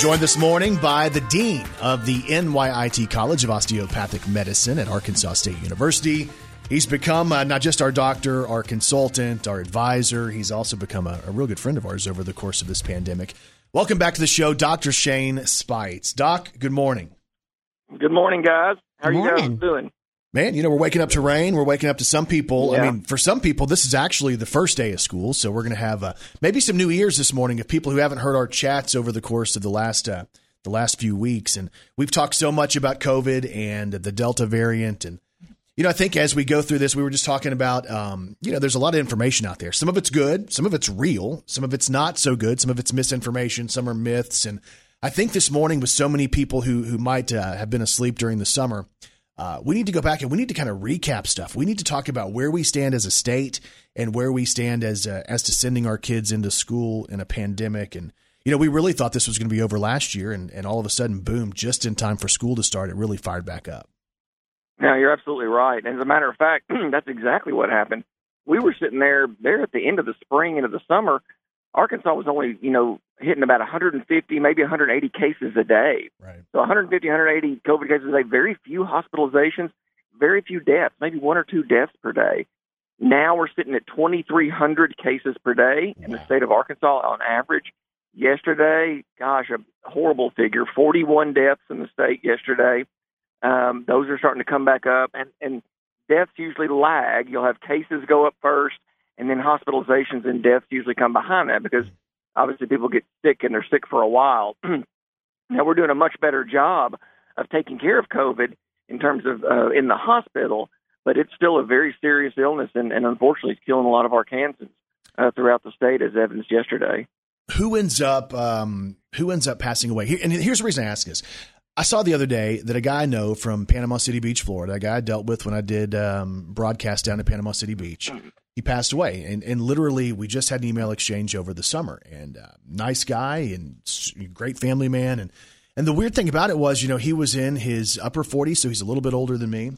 Joined this morning by the Dean of the NYIT College of Osteopathic Medicine at Arkansas State University. He's become uh, not just our doctor, our consultant, our advisor. He's also become a, a real good friend of ours over the course of this pandemic. Welcome back to the show, Dr. Shane Speights. Doc, good morning. Good morning, guys. How Good are you guys doing? Man, you know, we're waking up to rain. We're waking up to some people. I mean, for some people, this is actually the first day of school. So we're going to have uh, maybe some new ears this morning of people who haven't heard our chats over the course of the last uh, the last few weeks. And we've talked so much about COVID and the Delta variant. And, you know, I think as we go through this, we were just talking about, um, you know, there's a lot of information out there. Some of it's good, some of it's real, some of it's not so good, some of it's misinformation, some are myths. And I think this morning, with so many people who, who might uh, have been asleep during the summer, uh, we need to go back and we need to kind of recap stuff. We need to talk about where we stand as a state and where we stand as uh, as to sending our kids into school in a pandemic. And you know, we really thought this was going to be over last year, and, and all of a sudden, boom! Just in time for school to start, it really fired back up. No, you're absolutely right. As a matter of fact, that's exactly what happened. We were sitting there there at the end of the spring into the summer. Arkansas was only, you know, hitting about 150, maybe 180 cases a day. Right. So 150, 180 COVID cases a day, very few hospitalizations, very few deaths, maybe one or two deaths per day. Now we're sitting at 2,300 cases per day in the state of Arkansas on average. Yesterday, gosh, a horrible figure, 41 deaths in the state yesterday. Um, those are starting to come back up, and, and deaths usually lag. You'll have cases go up first, and then hospitalizations and deaths usually come behind that because obviously people get sick and they're sick for a while. now we're doing a much better job of taking care of COVID in terms of uh, in the hospital, but it's still a very serious illness, and, and unfortunately, it's killing a lot of Arkansans uh, throughout the state, as evidenced yesterday. Who ends up um, Who ends up passing away? And here's the reason I ask this. I saw the other day that a guy I know from Panama City Beach, Florida, a guy I dealt with when I did um, broadcast down at Panama City Beach, he passed away. And, and literally, we just had an email exchange over the summer. And uh, nice guy and great family man. And and the weird thing about it was, you know, he was in his upper 40s, so he's a little bit older than me.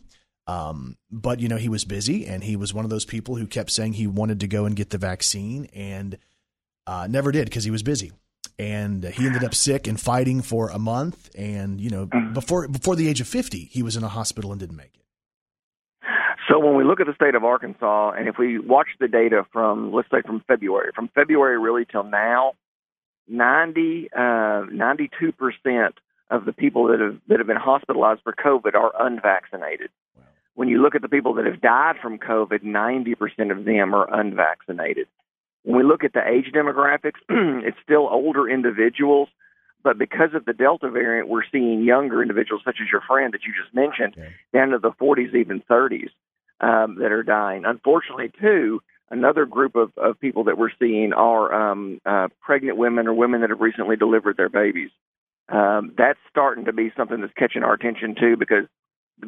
Um, but you know, he was busy, and he was one of those people who kept saying he wanted to go and get the vaccine, and uh, never did because he was busy. And he ended up sick and fighting for a month. And you know, before before the age of 50, he was in a hospital and didn't make it. So when we look at the state of Arkansas, and if we watch the data from, let's say, from February, from February really till now, 90, uh, 92% of the people that have, that have been hospitalized for COVID are unvaccinated. When you look at the people that have died from COVID, 90% of them are unvaccinated. When we look at the age demographics, it's still older individuals, but because of the Delta variant, we're seeing younger individuals, such as your friend that you just mentioned, Okay. down to the 40s, even 30s, um, that are dying. Unfortunately, too, another group of, of people that we're seeing are um, uh, pregnant women or women that have recently delivered their babies. Um, that's starting to be something that's catching our attention too, because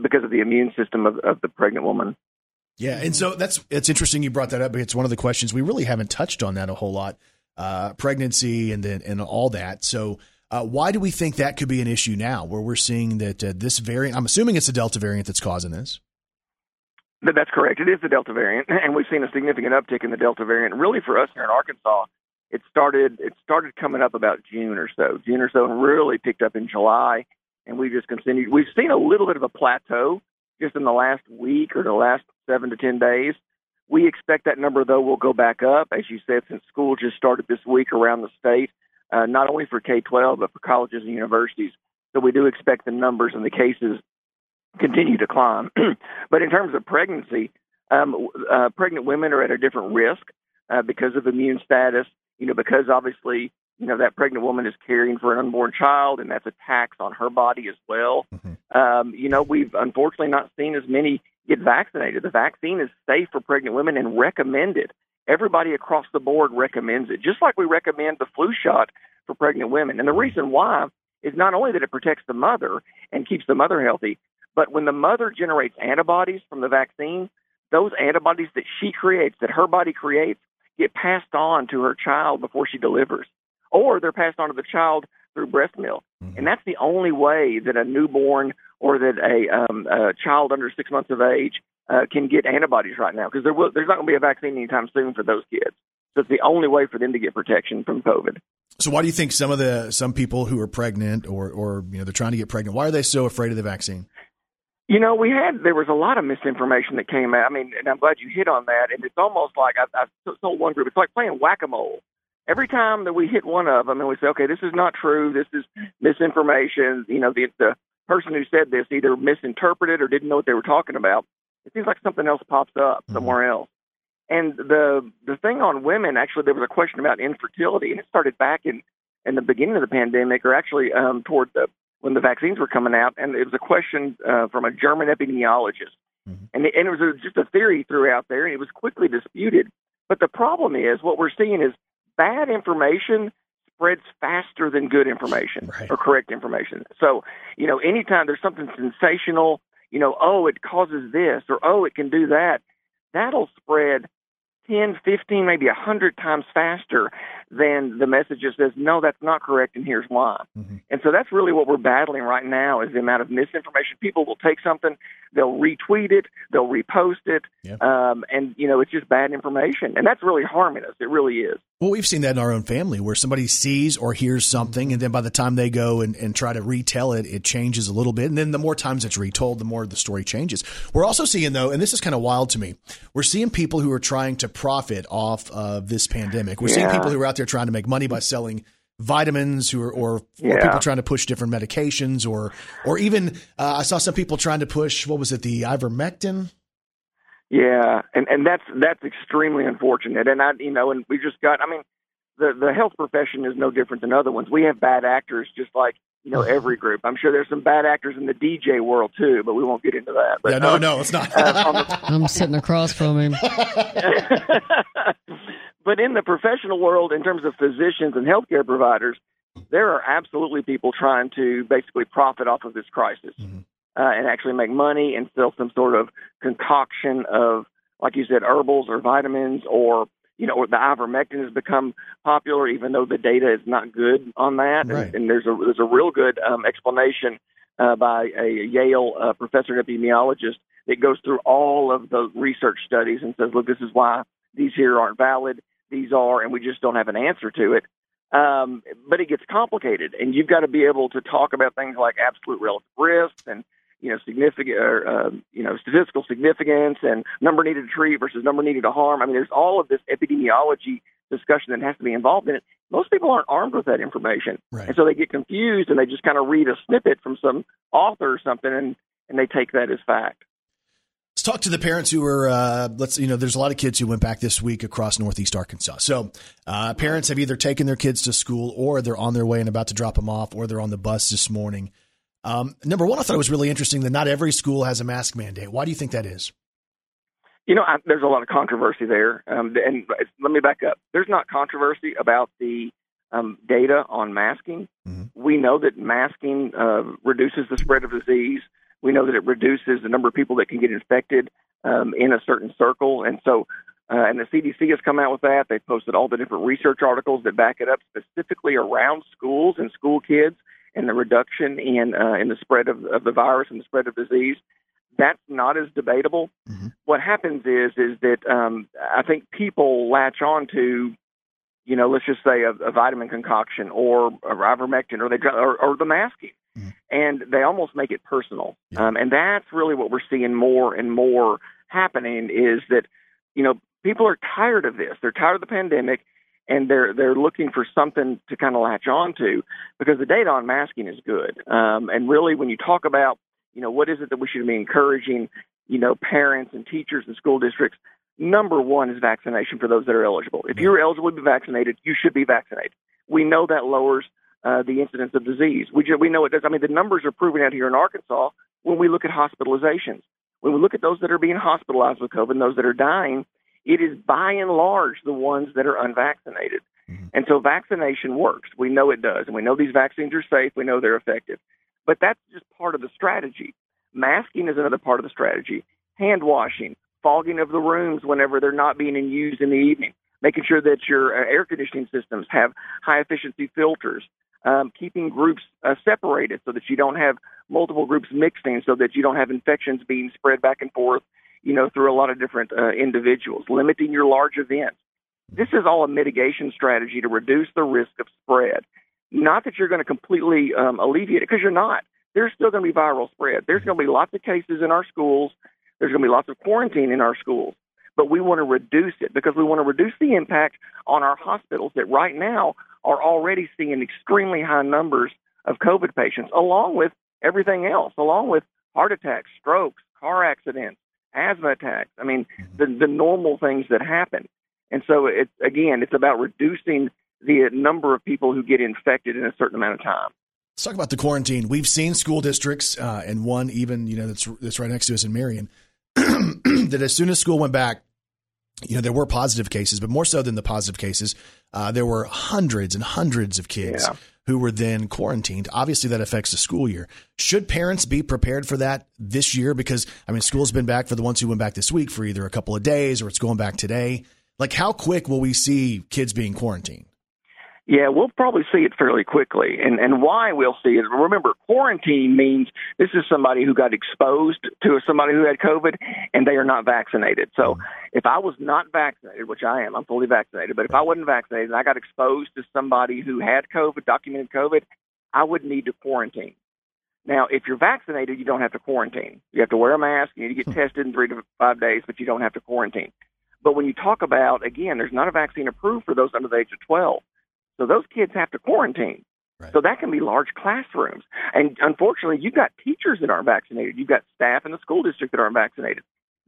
because of the immune system of, of the pregnant woman. Yeah, and so that's it's interesting you brought that up. It's one of the questions we really haven't touched on that a whole lot. Uh, pregnancy and then and all that. So. Uh, why do we think that could be an issue now, where we're seeing that uh, this variant? I'm assuming it's a Delta variant that's causing this. That's correct. It is the Delta variant, and we've seen a significant uptick in the Delta variant. Really, for us here in Arkansas, it started it started coming up about June or so. June or so, and really picked up in July, and we just continued. We've seen a little bit of a plateau just in the last week or the last seven to ten days. We expect that number though will go back up, as you said, since school just started this week around the state, uh, not only for K twelve but for colleges and universities. So we do expect the numbers and the cases continue to climb. but in terms of pregnancy, um, uh, pregnant women are at a different risk uh, because of immune status. You know, because obviously, you know that pregnant woman is caring for an unborn child, and that's a tax on her body as well. Um, you know, we've unfortunately not seen as many get vaccinated. The vaccine is safe for pregnant women and recommended. Everybody across the board recommends it, just like we recommend the flu shot for pregnant women. And the mm-hmm. reason why is not only that it protects the mother and keeps the mother healthy, but when the mother generates antibodies from the vaccine, those antibodies that she creates, that her body creates, get passed on to her child before she delivers, or they're passed on to the child through breast milk. Mm-hmm. And that's the only way that a newborn or that a, um, a child under six months of age uh, can get antibodies right now because there will, there's not going to be a vaccine anytime soon for those kids. So it's the only way for them to get protection from COVID. So why do you think some of the some people who are pregnant or or you know they're trying to get pregnant, why are they so afraid of the vaccine? You know, we had there was a lot of misinformation that came out. I mean, and I'm glad you hit on that. And it's almost like I, I told one group, it's like playing whack a mole. Every time that we hit one of them, and we say, okay, this is not true, this is misinformation. You know, the the person who said this either misinterpreted or didn't know what they were talking about. It seems like something else pops up mm-hmm. somewhere else. And the the thing on women, actually, there was a question about infertility, and it started back in in the beginning of the pandemic, or actually um, toward the when the vaccines were coming out, and it was a question uh, from a German epidemiologist, mm-hmm. and, it, and it was a, just a theory threw out there, and it was quickly disputed. But the problem is, what we're seeing is bad information spreads faster than good information right. or correct information. So, you know, anytime there's something sensational, you know, oh, it causes this or oh, it can do that, that'll spread 10, 15, maybe 100 times faster than the message that says, no, that's not correct, and here's why. Mm-hmm. And so that's really what we're battling right now is the amount of misinformation. People will take something, they'll retweet it, they'll repost it, um, and, you know, it's just bad information. And that's really harming us. It really is. Well, we've seen that in our own family where somebody sees or hears something, and then by the time they go and, and try to retell it, it changes a little bit. And then the more times it's retold, the more the story changes. We're also seeing, though, and this is kind of wild to me, we're seeing people who are trying to profit off of this pandemic. We're yeah. seeing people who are out there trying to make money by selling vitamins or or, yeah. or people trying to push different medications or or even uh, I saw some people trying to push what was it the ivermectin yeah and and that's that's extremely unfortunate and I you know and we just got I mean the the health profession is no different than other ones we have bad actors just like you know every group. I'm sure there's some bad actors in the DJ world too, but we won't get into that. But, yeah, no, uh, no, it's not. uh, the, I'm sitting across from him. but in the professional world, in terms of physicians and healthcare providers, there are absolutely people trying to basically profit off of this crisis mm-hmm. uh, and actually make money and sell some sort of concoction of, like you said, herbals or vitamins or you know, the ivermectin has become popular, even though the data is not good on that. Right. And, and there's a there's a real good um, explanation uh, by a Yale uh, professor and epidemiologist that goes through all of the research studies and says, look, this is why these here aren't valid. These are, and we just don't have an answer to it. Um, but it gets complicated, and you've got to be able to talk about things like absolute relative risks and you know, significant, or, uh, you know, statistical significance and number needed to treat versus number needed to harm. I mean, there's all of this epidemiology discussion that has to be involved in it. Most people aren't armed with that information, right. and so they get confused and they just kind of read a snippet from some author or something, and and they take that as fact. Talk to the parents who are. Uh, let's you know, there's a lot of kids who went back this week across Northeast Arkansas. So uh, parents have either taken their kids to school, or they're on their way and about to drop them off, or they're on the bus this morning. Um, number one, I thought it was really interesting that not every school has a mask mandate. Why do you think that is? You know, I, there's a lot of controversy there, um, and let me back up. There's not controversy about the um, data on masking. Mm-hmm. We know that masking uh, reduces the spread of disease. We know that it reduces the number of people that can get infected um, in a certain circle, and so. Uh, and the CDC has come out with that. They've posted all the different research articles that back it up specifically around schools and school kids and the reduction in uh, in the spread of, of the virus and the spread of disease. That's not as debatable. Mm-hmm. What happens is is that um, I think people latch on to, you know, let's just say a, a vitamin concoction or a ivermectin or they or, or the masking, mm-hmm. and they almost make it personal. Yeah. Um, and that's really what we're seeing more and more happening is that, you know, people are tired of this. They're tired of the pandemic and they're they're looking for something to kind of latch on to because the data on masking is good. Um, and really, when you talk about you know what is it that we should be encouraging, you know, parents and teachers and school districts. Number one is vaccination for those that are eligible. If you're eligible to be vaccinated, you should be vaccinated. We know that lowers uh, the incidence of disease. We we know it does. I mean, the numbers are proven out here in Arkansas when we look at hospitalizations. When we look at those that are being hospitalized with COVID and those that are dying, it is by and large the ones that are unvaccinated. Mm-hmm. And so vaccination works. We know it does. And we know these vaccines are safe. We know they're effective. But that's just part of the strategy. Masking is another part of the strategy. Hand washing, fogging of the rooms whenever they're not being used in the evening, making sure that your uh, air conditioning systems have high efficiency filters, um, keeping groups uh, separated so that you don't have multiple groups mixing, so that you don't have infections being spread back and forth you know, through a lot of different uh, individuals, limiting your large events. This is all a mitigation strategy to reduce the risk of spread. Not that you're going to completely um, alleviate it, because you're not. There's still going to be viral spread. There's going to be lots of cases in our schools. There's going to be lots of quarantine in our schools. But we want to reduce it because we want to reduce the impact on our hospitals that right now are already seeing extremely high numbers of COVID patients, along with everything else, along with heart attacks, strokes, car accidents, asthma attacks. I mean, mm-hmm. the, the normal things that happen. And so, it, again, it's about reducing the number of people who get infected in a certain amount of time. Let's talk about the quarantine. We've seen school districts, uh, and one even you know that's that's right next to us in Marion, that as soon as school went back, you know there were positive cases, but more so than the positive cases, uh, there were hundreds and hundreds of kids yeah. who were then quarantined. Obviously, that affects the school year. Should parents be prepared for that this year? Because I mean, school's been back for the ones who went back this week for either a couple of days or it's going back today. Like, how quick will we see kids being quarantined? Yeah, we'll probably see it fairly quickly. And and why we'll see it. Remember, quarantine means this is somebody who got exposed to somebody who had COVID and they are not vaccinated. So if I was not vaccinated, which I am, I'm fully vaccinated, but if I wasn't vaccinated and I got exposed to somebody who had COVID, documented COVID, I would need to quarantine. Now, if you're vaccinated, you don't have to quarantine. You have to wear a mask, you need to get hmm. tested in three to five days, but you don't have to quarantine. But when you talk about, again, there's not a vaccine approved for those under the age of 12. So those kids have to quarantine. Right. So that can be large classrooms. And unfortunately, you've got teachers that aren't vaccinated. You've got staff in the school district that aren't vaccinated.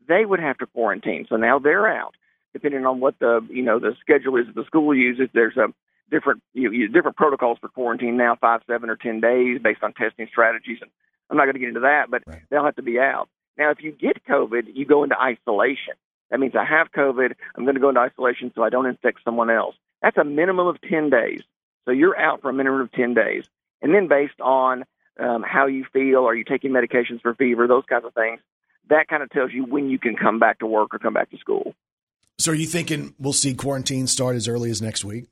They would have to quarantine. So now they're out. Depending on what the you know the schedule is that the school uses, there's a different you know, different protocols for quarantine now, five, seven, or ten days based on testing strategies. And I'm not going to get into that, but right. they'll have to be out. Now, if you get COVID, you go into isolation. That means I have COVID. I'm going to go into isolation so I don't infect someone else. That's a minimum of 10 days. So you're out for a minimum of 10 days. And then based on um, how you feel, are you taking medications for fever, those kinds of things, that kind of tells you when you can come back to work or come back to school. So are you thinking we'll see quarantine start as early as next week?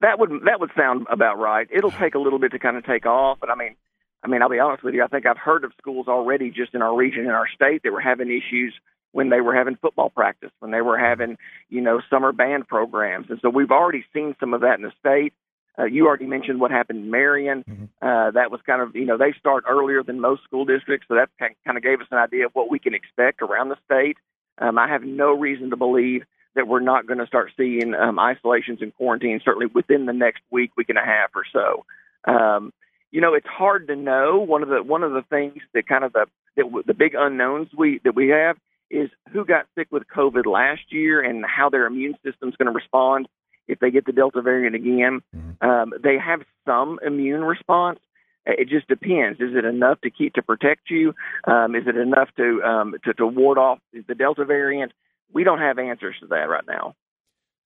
That would that would sound about right. It'll take a little bit to kind of take off, but I mean, I mean, I'll be honest with you. I think I've heard of schools already just in our region, in our state, that were having issues when they were having football practice, when they were having, you know, summer band programs. And so we've already seen some of that in the state. Uh, you already mentioned what happened in Marion. Mm-hmm. Uh, that was kind of, you know, they start earlier than most school districts, so that kind of gave us an idea of what we can expect around the state. Um, I have no reason to believe that we're not going to start seeing um, isolations and quarantines certainly within the next week, week and a half or so. Um, you know, it's hard to know. One of the one of the things that kind of the that the big unknowns we that we have is who got sick with COVID last year and how their immune system's going to respond if they get the Delta variant again. Mm-hmm. Um, they have some immune response. It just depends. Is it enough to keep to protect you? Um, is it enough to, um, to to ward off the Delta variant? We don't have answers to that right now.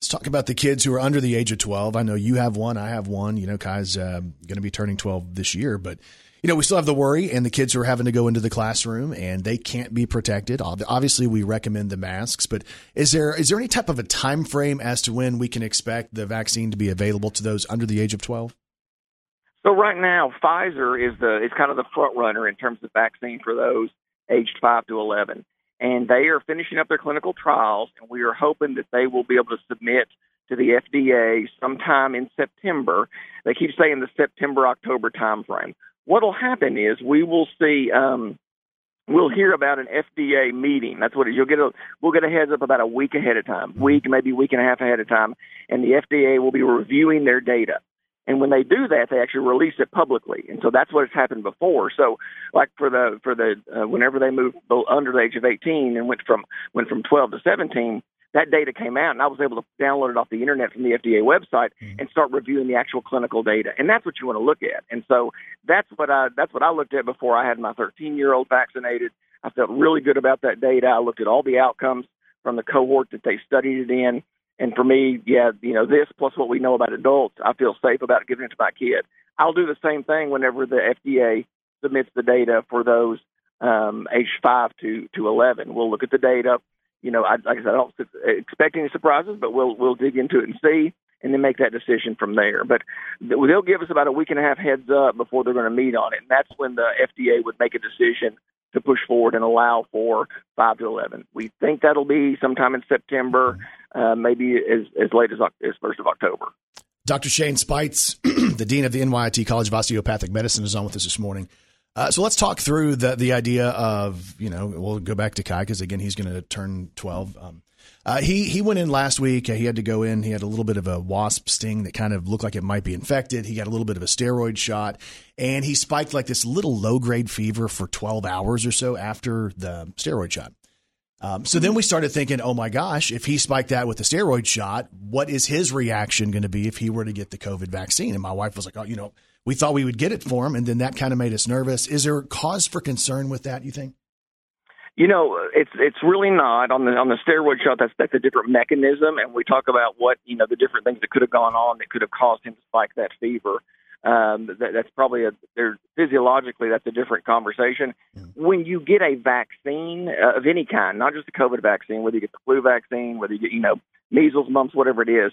Let's talk about the kids who are under the age of 12. I know you have one. I have one. You know, Kai's uh, going to be turning 12 this year, but you know, we still have the worry and the kids are having to go into the classroom and they can't be protected. Obviously, we recommend the masks, but is there is there any type of a time frame as to when we can expect the vaccine to be available to those under the age of 12? So right now, Pfizer is the is kind of the front runner in terms of vaccine for those aged 5 to 11. And they are finishing up their clinical trials, and we are hoping that they will be able to submit to the FDA sometime in September. They keep saying the September October timeframe what'll happen is we will see um, we'll hear about an FDA meeting. That's what it is. You'll get a we'll get a heads up about a week ahead of time, week maybe week and a half ahead of time, and the FDA will be reviewing their data. And when they do that, they actually release it publicly. And so that's what has happened before. So, like for the for the uh, whenever they moved under the age of 18 and went from went from 12 to 17, that data came out and I was able to download it off the internet from the FDA website mm-hmm. and start reviewing the actual clinical data. And that's what you want to look at. And so that's what I that's what I looked at before I had my 13 year old vaccinated. I felt really good about that data. I looked at all the outcomes from the cohort that they studied it in. And for me, yeah, you know, this plus what we know about adults, I feel safe about giving it to my kid. I'll do the same thing whenever the FDA submits the data for those um, age five to to 11. We'll look at the data you know, I, like I said, I don't expect any surprises, but we'll we'll dig into it and see, and then make that decision from there. But they'll give us about a week and a half heads up before they're going to meet on it, and that's when the FDA would make a decision to push forward and allow for 5 to 11. We think that'll be sometime in September, uh, maybe as, as late as, as 1st of October. Dr. Shane Speights, the Dean of the NYIT College of Osteopathic Medicine, is on with us this morning. Uh, so let's talk through the the idea of you know we'll go back to Kai because again he's going to turn twelve. Um, uh, he he went in last week. he had to go in. He had a little bit of a wasp sting that kind of looked like it might be infected. He got a little bit of a steroid shot, and he spiked like this little low grade fever for twelve hours or so after the steroid shot. Um, so then we started thinking, oh my gosh, if he spiked that with the steroid shot, what is his reaction going to be if he were to get the COVID vaccine? And my wife was like, oh, you know, we thought we would get it for him, and then that kind of made us nervous. Is there cause for concern with that? You think? You know, it's it's really not on the on the steroid shot. That's that's a different mechanism, and we talk about what you know the different things that could have gone on that could have caused him to spike that fever. Um, that, that's probably a there physiologically that's a different conversation. When you get a vaccine uh, of any kind, not just a COVID vaccine, whether you get the flu vaccine, whether you get you know measles, mumps, whatever it is,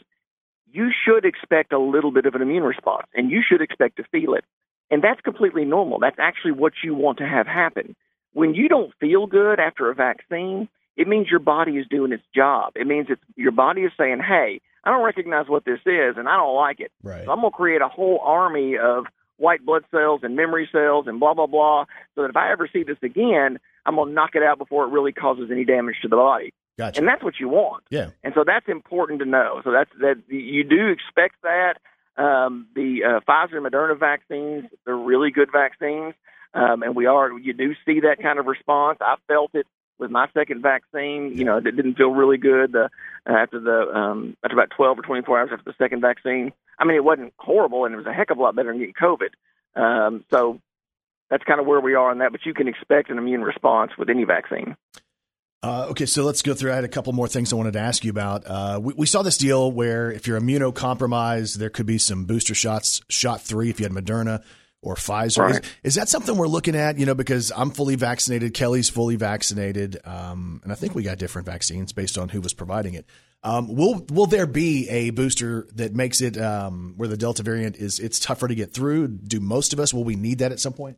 you should expect a little bit of an immune response and you should expect to feel it. And that's completely normal. That's actually what you want to have happen. When you don't feel good after a vaccine, it means your body is doing its job. It means it's your body is saying, "Hey, I don't recognize what this is and I don't like it. Right. So I'm going to create a whole army of white blood cells and memory cells and blah blah blah so that if I ever see this again, I'm going to knock it out before it really causes any damage to the body. Gotcha. And that's what you want. Yeah. And so that's important to know. So that's that you do expect that. Um, the uh, Pfizer and Moderna vaccines, they're really good vaccines. Um, and we are, you do see that kind of response. I felt it with my second vaccine. You know, it didn't feel really good uh, after the um, after about 12 or 24 hours after the second vaccine. I mean, it wasn't horrible, and it was a heck of a lot better than getting COVID. Um, so that's kind of where we are on that. But you can expect an immune response with any vaccine. Uh, okay, so let's go through. I had a couple more things I wanted to ask you about. Uh, we, we, saw this deal where if you're immunocompromised, there could be some booster shots, shot three if you had Moderna or Pfizer. Right. Is, is, that something we're looking at? You know, because I'm fully vaccinated, Kelly's fully vaccinated, um, and I think we got different vaccines based on who was providing it. Um, will will there be a booster that makes it um, where the Delta variant is it's tougher to get through? Do most of us will we need that at some point?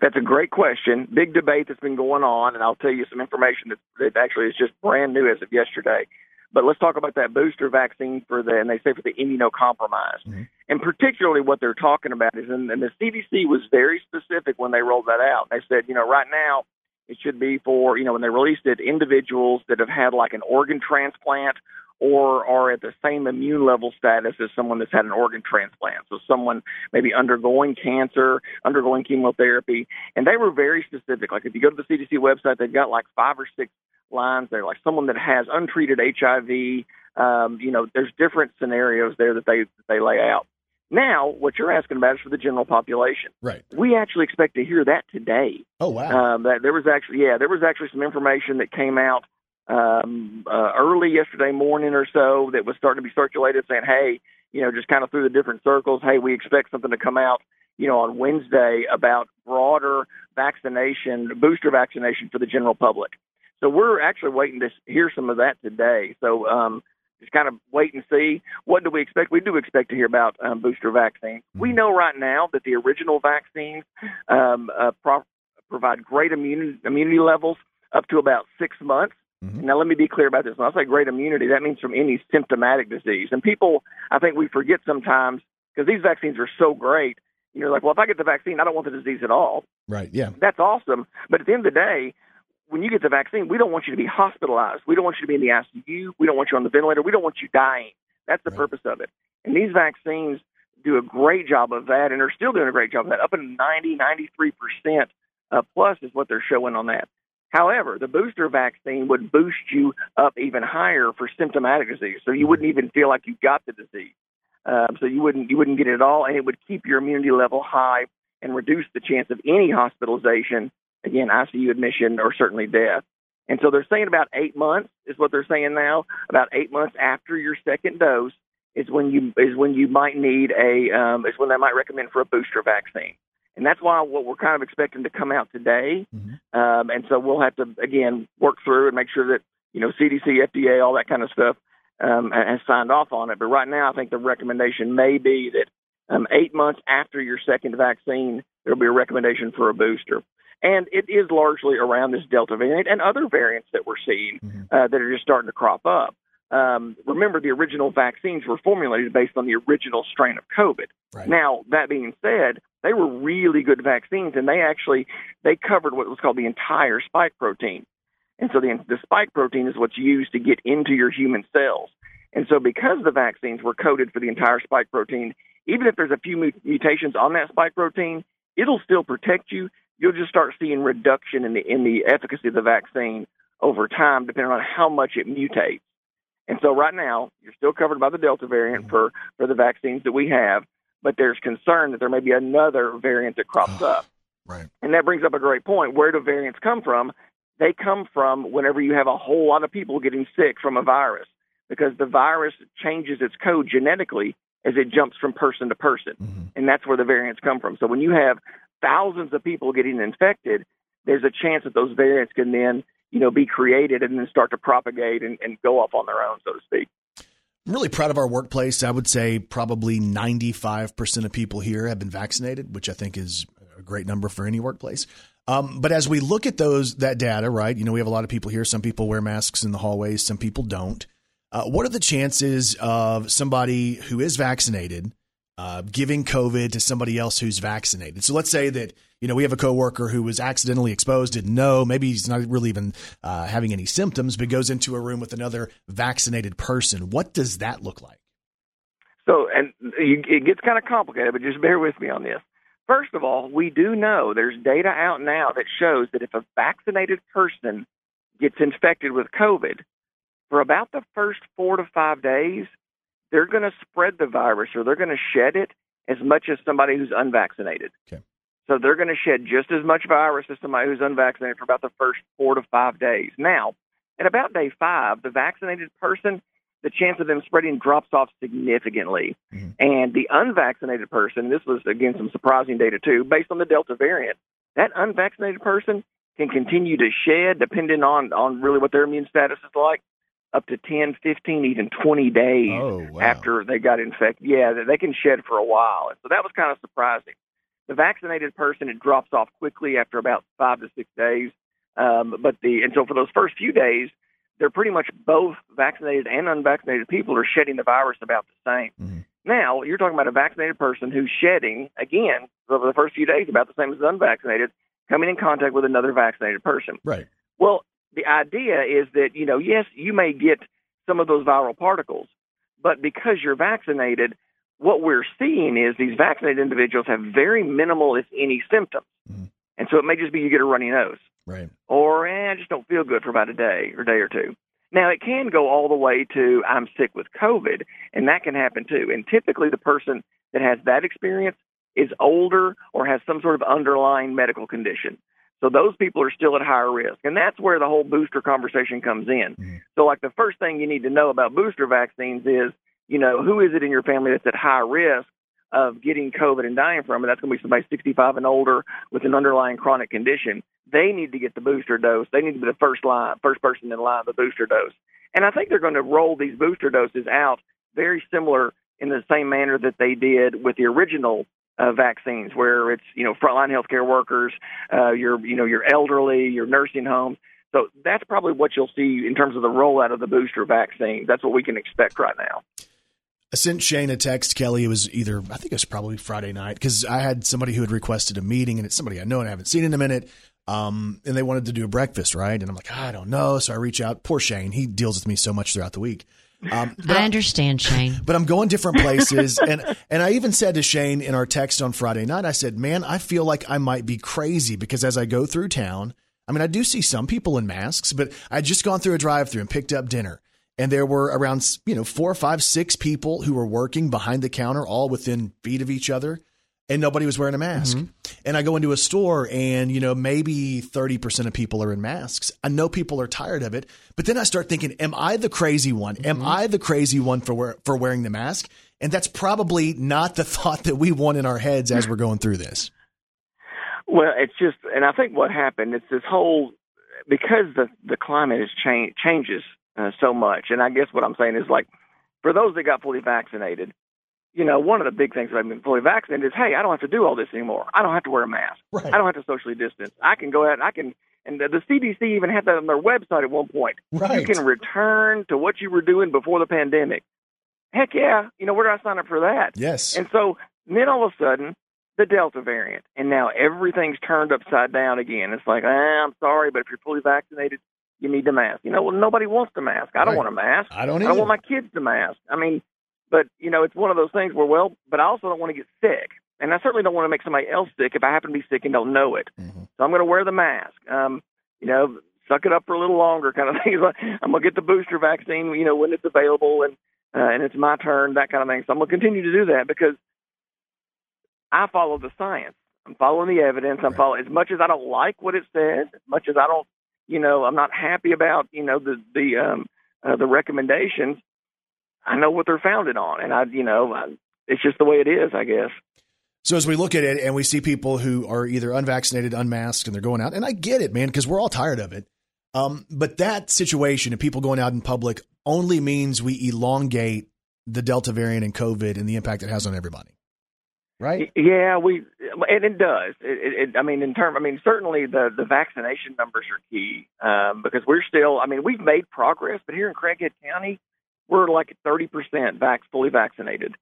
That's a great question. Big debate that's been going on, and I'll tell you some information that, that actually is just brand new as of yesterday. But let's talk about that booster vaccine for the, and they say for the immunocompromised. Mm-hmm. And particularly what they're talking about is, and, and the CDC was very specific when they rolled that out. They said, you know, right now it should be for, you know, when they released it, individuals that have had like an organ transplant or are at the same immune level status as someone that's had an organ transplant. So someone maybe undergoing cancer, undergoing chemotherapy, and they were very specific. Like if you go to the CDC website, they've got like five or six lines there, like someone that has untreated HIV. Um, you know, there's different scenarios there that they that they lay out. Now, what you're asking about is for the general population. Right. We actually expect to hear that today. Oh wow. Um, that there was actually yeah there was actually some information that came out um, uh, early yesterday morning or so that was starting to be circulated saying, hey, you know, just kind of through the different circles, hey, we expect something to come out, you know, on Wednesday about broader vaccination, booster vaccination for the general public. So we're actually waiting to hear some of that today. So um, just kind of wait and see. What do we expect? We do expect to hear about um, booster vaccines. We mm-hmm. know right now that the original vaccines um, uh, pro- provide great immunity, immunity levels up to about six months. Mm-hmm. Now, let me be clear about this. When I say great immunity, that means from any symptomatic disease. And people, I think we forget sometimes because these vaccines are so great. You're like, well, if I get the vaccine, I don't want the disease at all. Right. Yeah. That's awesome. But at the end of the day, when you get the vaccine, we don't want you to be hospitalized. We don't want you to be in the ICU. We don't want you on the ventilator. We don't want you dying. That's the right. purpose of it. And these vaccines do a great job of that, and they're still doing a great job of that. Up in 90, 93% uh, plus is what they're showing on that. However, the booster vaccine would boost you up even higher for symptomatic disease, so you wouldn't even feel like you got the disease. Um, so you wouldn't you wouldn't get it at all, and it would keep your immunity level high and reduce the chance of any hospitalization, again ICU admission or certainly death. And so they're saying about eight months is what they're saying now. About eight months after your second dose is when you is when you might need a um, is when they might recommend for a booster vaccine and that's why what we're kind of expecting to come out today. Mm-hmm. Um, and so we'll have to again work through and make sure that you know CDC, FDA, all that kind of stuff um, has signed off on it. But right now, I think the recommendation may be that um, eight months after your second vaccine, there'll be a recommendation for a booster. And it is largely around this Delta variant and other variants that we're seeing mm-hmm. uh, that are just starting to crop up. Um, remember, the original vaccines were formulated based on the original strain of COVID. Right. Now, that being said, they were really good vaccines, and they actually they covered what was called the entire spike protein. And so the, the spike protein is what's used to get into your human cells. And so because the vaccines were coded for the entire spike protein, even if there's a few mutations on that spike protein, it'll still protect you. You'll just start seeing reduction in the in the efficacy of the vaccine over time, depending on how much it mutates. And so right now, you're still covered by the Delta variant mm-hmm. for for the vaccines that we have, but there's concern that there may be another variant that crops up. Right. And that brings up a great point. Where do variants come from? They come from whenever you have a whole lot of people getting sick from a virus because the virus changes its code genetically as it jumps from person to person. Mm-hmm. And that's where the variants come from. So when you have thousands of people getting infected, there's a chance that those variants can then, you know, be created and then start to propagate and, and go off on their own, so to speak. I'm really proud of our workplace. I would say probably 95% of people here have been vaccinated, which I think is a great number for any workplace. Um, but as we look at those that data, right? You know, we have a lot of people here. Some people wear masks in the hallways, some people don't. Uh, what are the chances of somebody who is vaccinated uh, giving COVID to somebody else who's vaccinated? So let's say that you know we have a coworker who was accidentally exposed, didn't know, maybe he's not really even uh, having any symptoms, but goes into a room with another vaccinated person. What does that look like? So, and you, it gets kind of complicated, but just bear with me on this. First of all, we do know there's data out now that shows that if a vaccinated person gets infected with COVID, for about the first four to five days, they're going to spread the virus or they're going to shed it as much as somebody who's unvaccinated. Okay. So they're going to shed just as much virus as somebody who's unvaccinated for about the first four to five days. Now, at about day five, the vaccinated person, the chance of them spreading drops off significantly. Mm-hmm. And the unvaccinated person, this was again some surprising data too, based on the Delta variant, that unvaccinated person can continue to shed depending on on really what their immune status is like up to 10, 15, even 20 days oh, wow. after they got infected. Yeah, they can shed for a while. And so that was kind of surprising. The vaccinated person, it drops off quickly after about five to six days. Um, but the and so for those first few days, they're pretty much both vaccinated and unvaccinated people are shedding the virus about the same. Mm-hmm. Now you're talking about a vaccinated person who's shedding again over the first few days about the same as unvaccinated, coming in contact with another vaccinated person. Right. Well, the idea is that, you know, yes, you may get some of those viral particles, but because you're vaccinated, what we're seeing is these vaccinated individuals have very minimal, if any, symptoms. Mm-hmm. And so it may just be you get a runny nose. Right. Or, eh, I just don't feel good for about a day or day or two. Now, it can go all the way to I'm sick with COVID, and that can happen too. And typically, the person that has that experience is older or has some sort of underlying medical condition. So those people are still at higher risk. And that's where the whole booster conversation comes in. Mm-hmm. So, like, the first thing you need to know about booster vaccines is, you know, who is it in your family that's at high risk of getting COVID and dying from it? That's going to be somebody 65 and older with an underlying chronic condition. They need to get the booster dose. They need to be the first line, first person in line, the booster dose. And I think they're going to roll these booster doses out very similar in the same manner that they did with the original uh, vaccines, where it's you know frontline healthcare workers, uh, your you know your elderly, your nursing homes. So that's probably what you'll see in terms of the rollout of the booster vaccine. That's what we can expect right now. I sent Shane a text, Kelly. It was either, I think it was probably Friday night, because I had somebody who had requested a meeting, and it's somebody I know and I haven't seen in a minute. Um, and they wanted to do a breakfast, right? And I'm like, I don't know. So I reach out. Poor Shane. He deals with me so much throughout the week. Um, I understand, Shane. But I'm going different places, and and I even said to Shane in our text on Friday night, I said, "Man, I feel like I might be crazy because as I go through town, I mean, I do see some people in masks, but I just gone through a drive-through and picked up dinner." And there were around, you know, four, five, six people who were working behind the counter, all within feet of each other and nobody was wearing a mask. Mm-hmm. And I go into a store and, you know, maybe 30% of people are in masks. I know people are tired of it, but then I start thinking, am I the crazy one? Mm-hmm. Am I the crazy one for wear, for wearing the mask? And that's probably not the thought that we want in our heads as we're going through this. Well, it's just, and I think what happened, it's this whole, because the, the climate has changed, changes uh, so much. And I guess what I'm saying is like, for those that got fully vaccinated, you know, one of the big things about being fully vaccinated is, hey, I don't have to do all this anymore. I don't have to wear a mask. Right. I don't have to socially distance. I can go out and I can, and the, the CDC even had that on their website at one point. Right. You can return to what you were doing before the pandemic. Heck yeah. You know, where do I sign up for that? Yes. And so then all of a sudden, the Delta variant, and now everything's turned upside down again. It's like, ah, I'm sorry, but if you're fully vaccinated, you need the mask. You know, well, nobody wants the mask. I don't Right. want a mask. I don't I don't want my kids to mask. I mean, but you know, it's one of those things where, well, but I also don't want to get sick, and I certainly don't want to make somebody else sick if I happen to be sick and don't know it. Mhm. So I'm going to wear the mask. Um, you know, suck it up for a little longer, kind of thing. I'm going to get the booster vaccine, you know, when it's available and uh, and it's my turn, that kind of thing. So I'm going to continue to do that because I follow the science. I'm following the evidence. I'm Right. following as much as I don't like what it says, as much as I don't, you know, I'm not happy about, you know, the the um uh, the recommendations. I know what they're founded on, and I, you know, I, it's just the way it is, I guess. So as we look at it and we see people who are either unvaccinated, unmasked, and they're going out, and I get it, man, because we're all tired of it. Um, but that situation of people going out in public only means we elongate the Delta variant and COVID and the impact it has on everybody. Right? Yeah, we and it does. It, it, it, I mean, in term, I mean, certainly the the vaccination numbers are key um, because we're still. I mean, we've made progress, but here in Craighead County, we're like thirty percent vac fully vaccinated.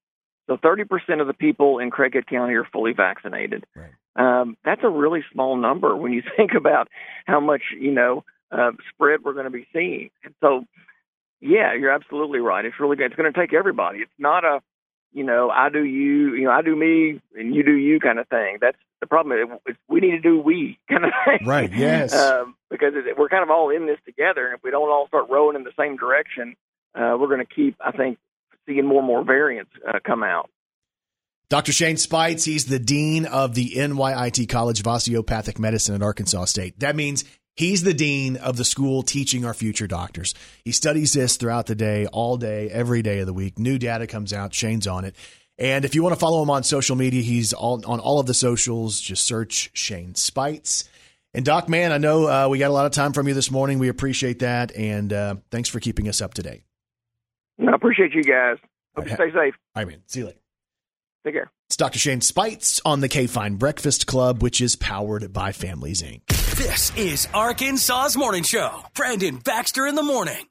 So thirty percent of the people in Craighead County are fully vaccinated. Right. Um, that's a really small number when you think about how much you know uh, spread we're going to be seeing. And so, yeah, you're absolutely right. It's really good. It's going to take everybody. It's not a you know, I do you, you know, I do me, and you do you kind of thing. That's the problem. It, it's, we need to do we kind of thing. Right, yes. Um, because it, we're kind of all in this together, and if we don't all start rowing in the same direction, uh, we're going to keep, I think, seeing more and more variants uh, come out. Dr. Shane Speights, he's the dean of the NYIT College of Osteopathic Medicine at Arkansas State. That means he's the dean of the school teaching our future doctors. He studies this throughout the day, all day, every day of the week. New data comes out, Shane's on it. And if you want to follow him on social media, he's all, on all of the socials. Just search Shane Speights. And Doc, man, I know uh, we got a lot of time from you this morning. We appreciate that. And uh, thanks for keeping us up to date. And I appreciate you guys. Hope you stay safe. All right, man. See you later. Take care. It's Dr. Shane Speights on the K Fine Breakfast Club, which is powered by Families Inc. This is Arkansas's Morning Show. Brandon Baxter in the morning.